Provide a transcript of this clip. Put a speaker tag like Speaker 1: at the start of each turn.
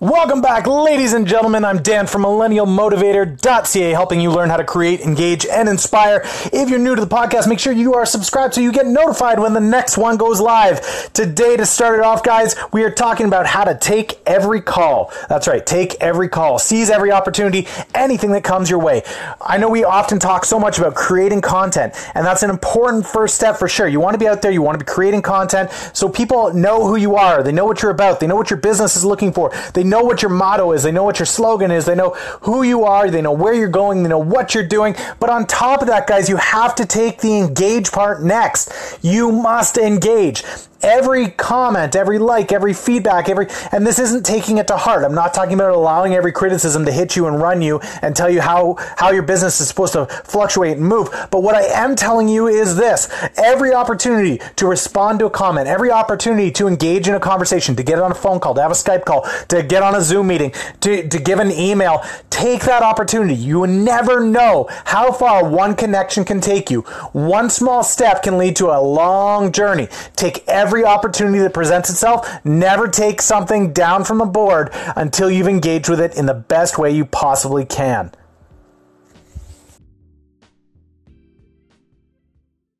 Speaker 1: Welcome back, ladies and gentlemen. I'm Dan from MillennialMotivator.ca, helping you learn how to create, engage, and inspire. If you're new to the podcast, make sure you are subscribed so you get notified when the next one goes live. Today, to start it off, guys, we are talking about how to take every call. That's right, take every call, seize every opportunity, anything that comes your way. I know we often talk so much about creating content, and that's an important first step for sure. You want to be out there, you want to be creating content so people know who you are, they know what you're about, they know what your business is looking for, they know what your motto is, they know what your slogan is, they know who you are, they know where you're going, they know what you're doing. But on top of that, guys, you have to take the engage part next. You must engage every comment, every like, every feedback, every, and this isn't taking it to heart. I'm not talking about allowing every criticism to hit you and run you and tell you how, how your business is supposed to fluctuate and move. But what I am telling you is this every opportunity to respond to a comment, every opportunity to engage in a conversation, to get on a phone call, to have a Skype call, to get on a Zoom meeting, to, to give an email, take that opportunity. You never know how far one connection can take you. One small step can lead to a long journey. Take every every opportunity that presents itself. Never take something down from the board until you've engaged with it in the best way you possibly can.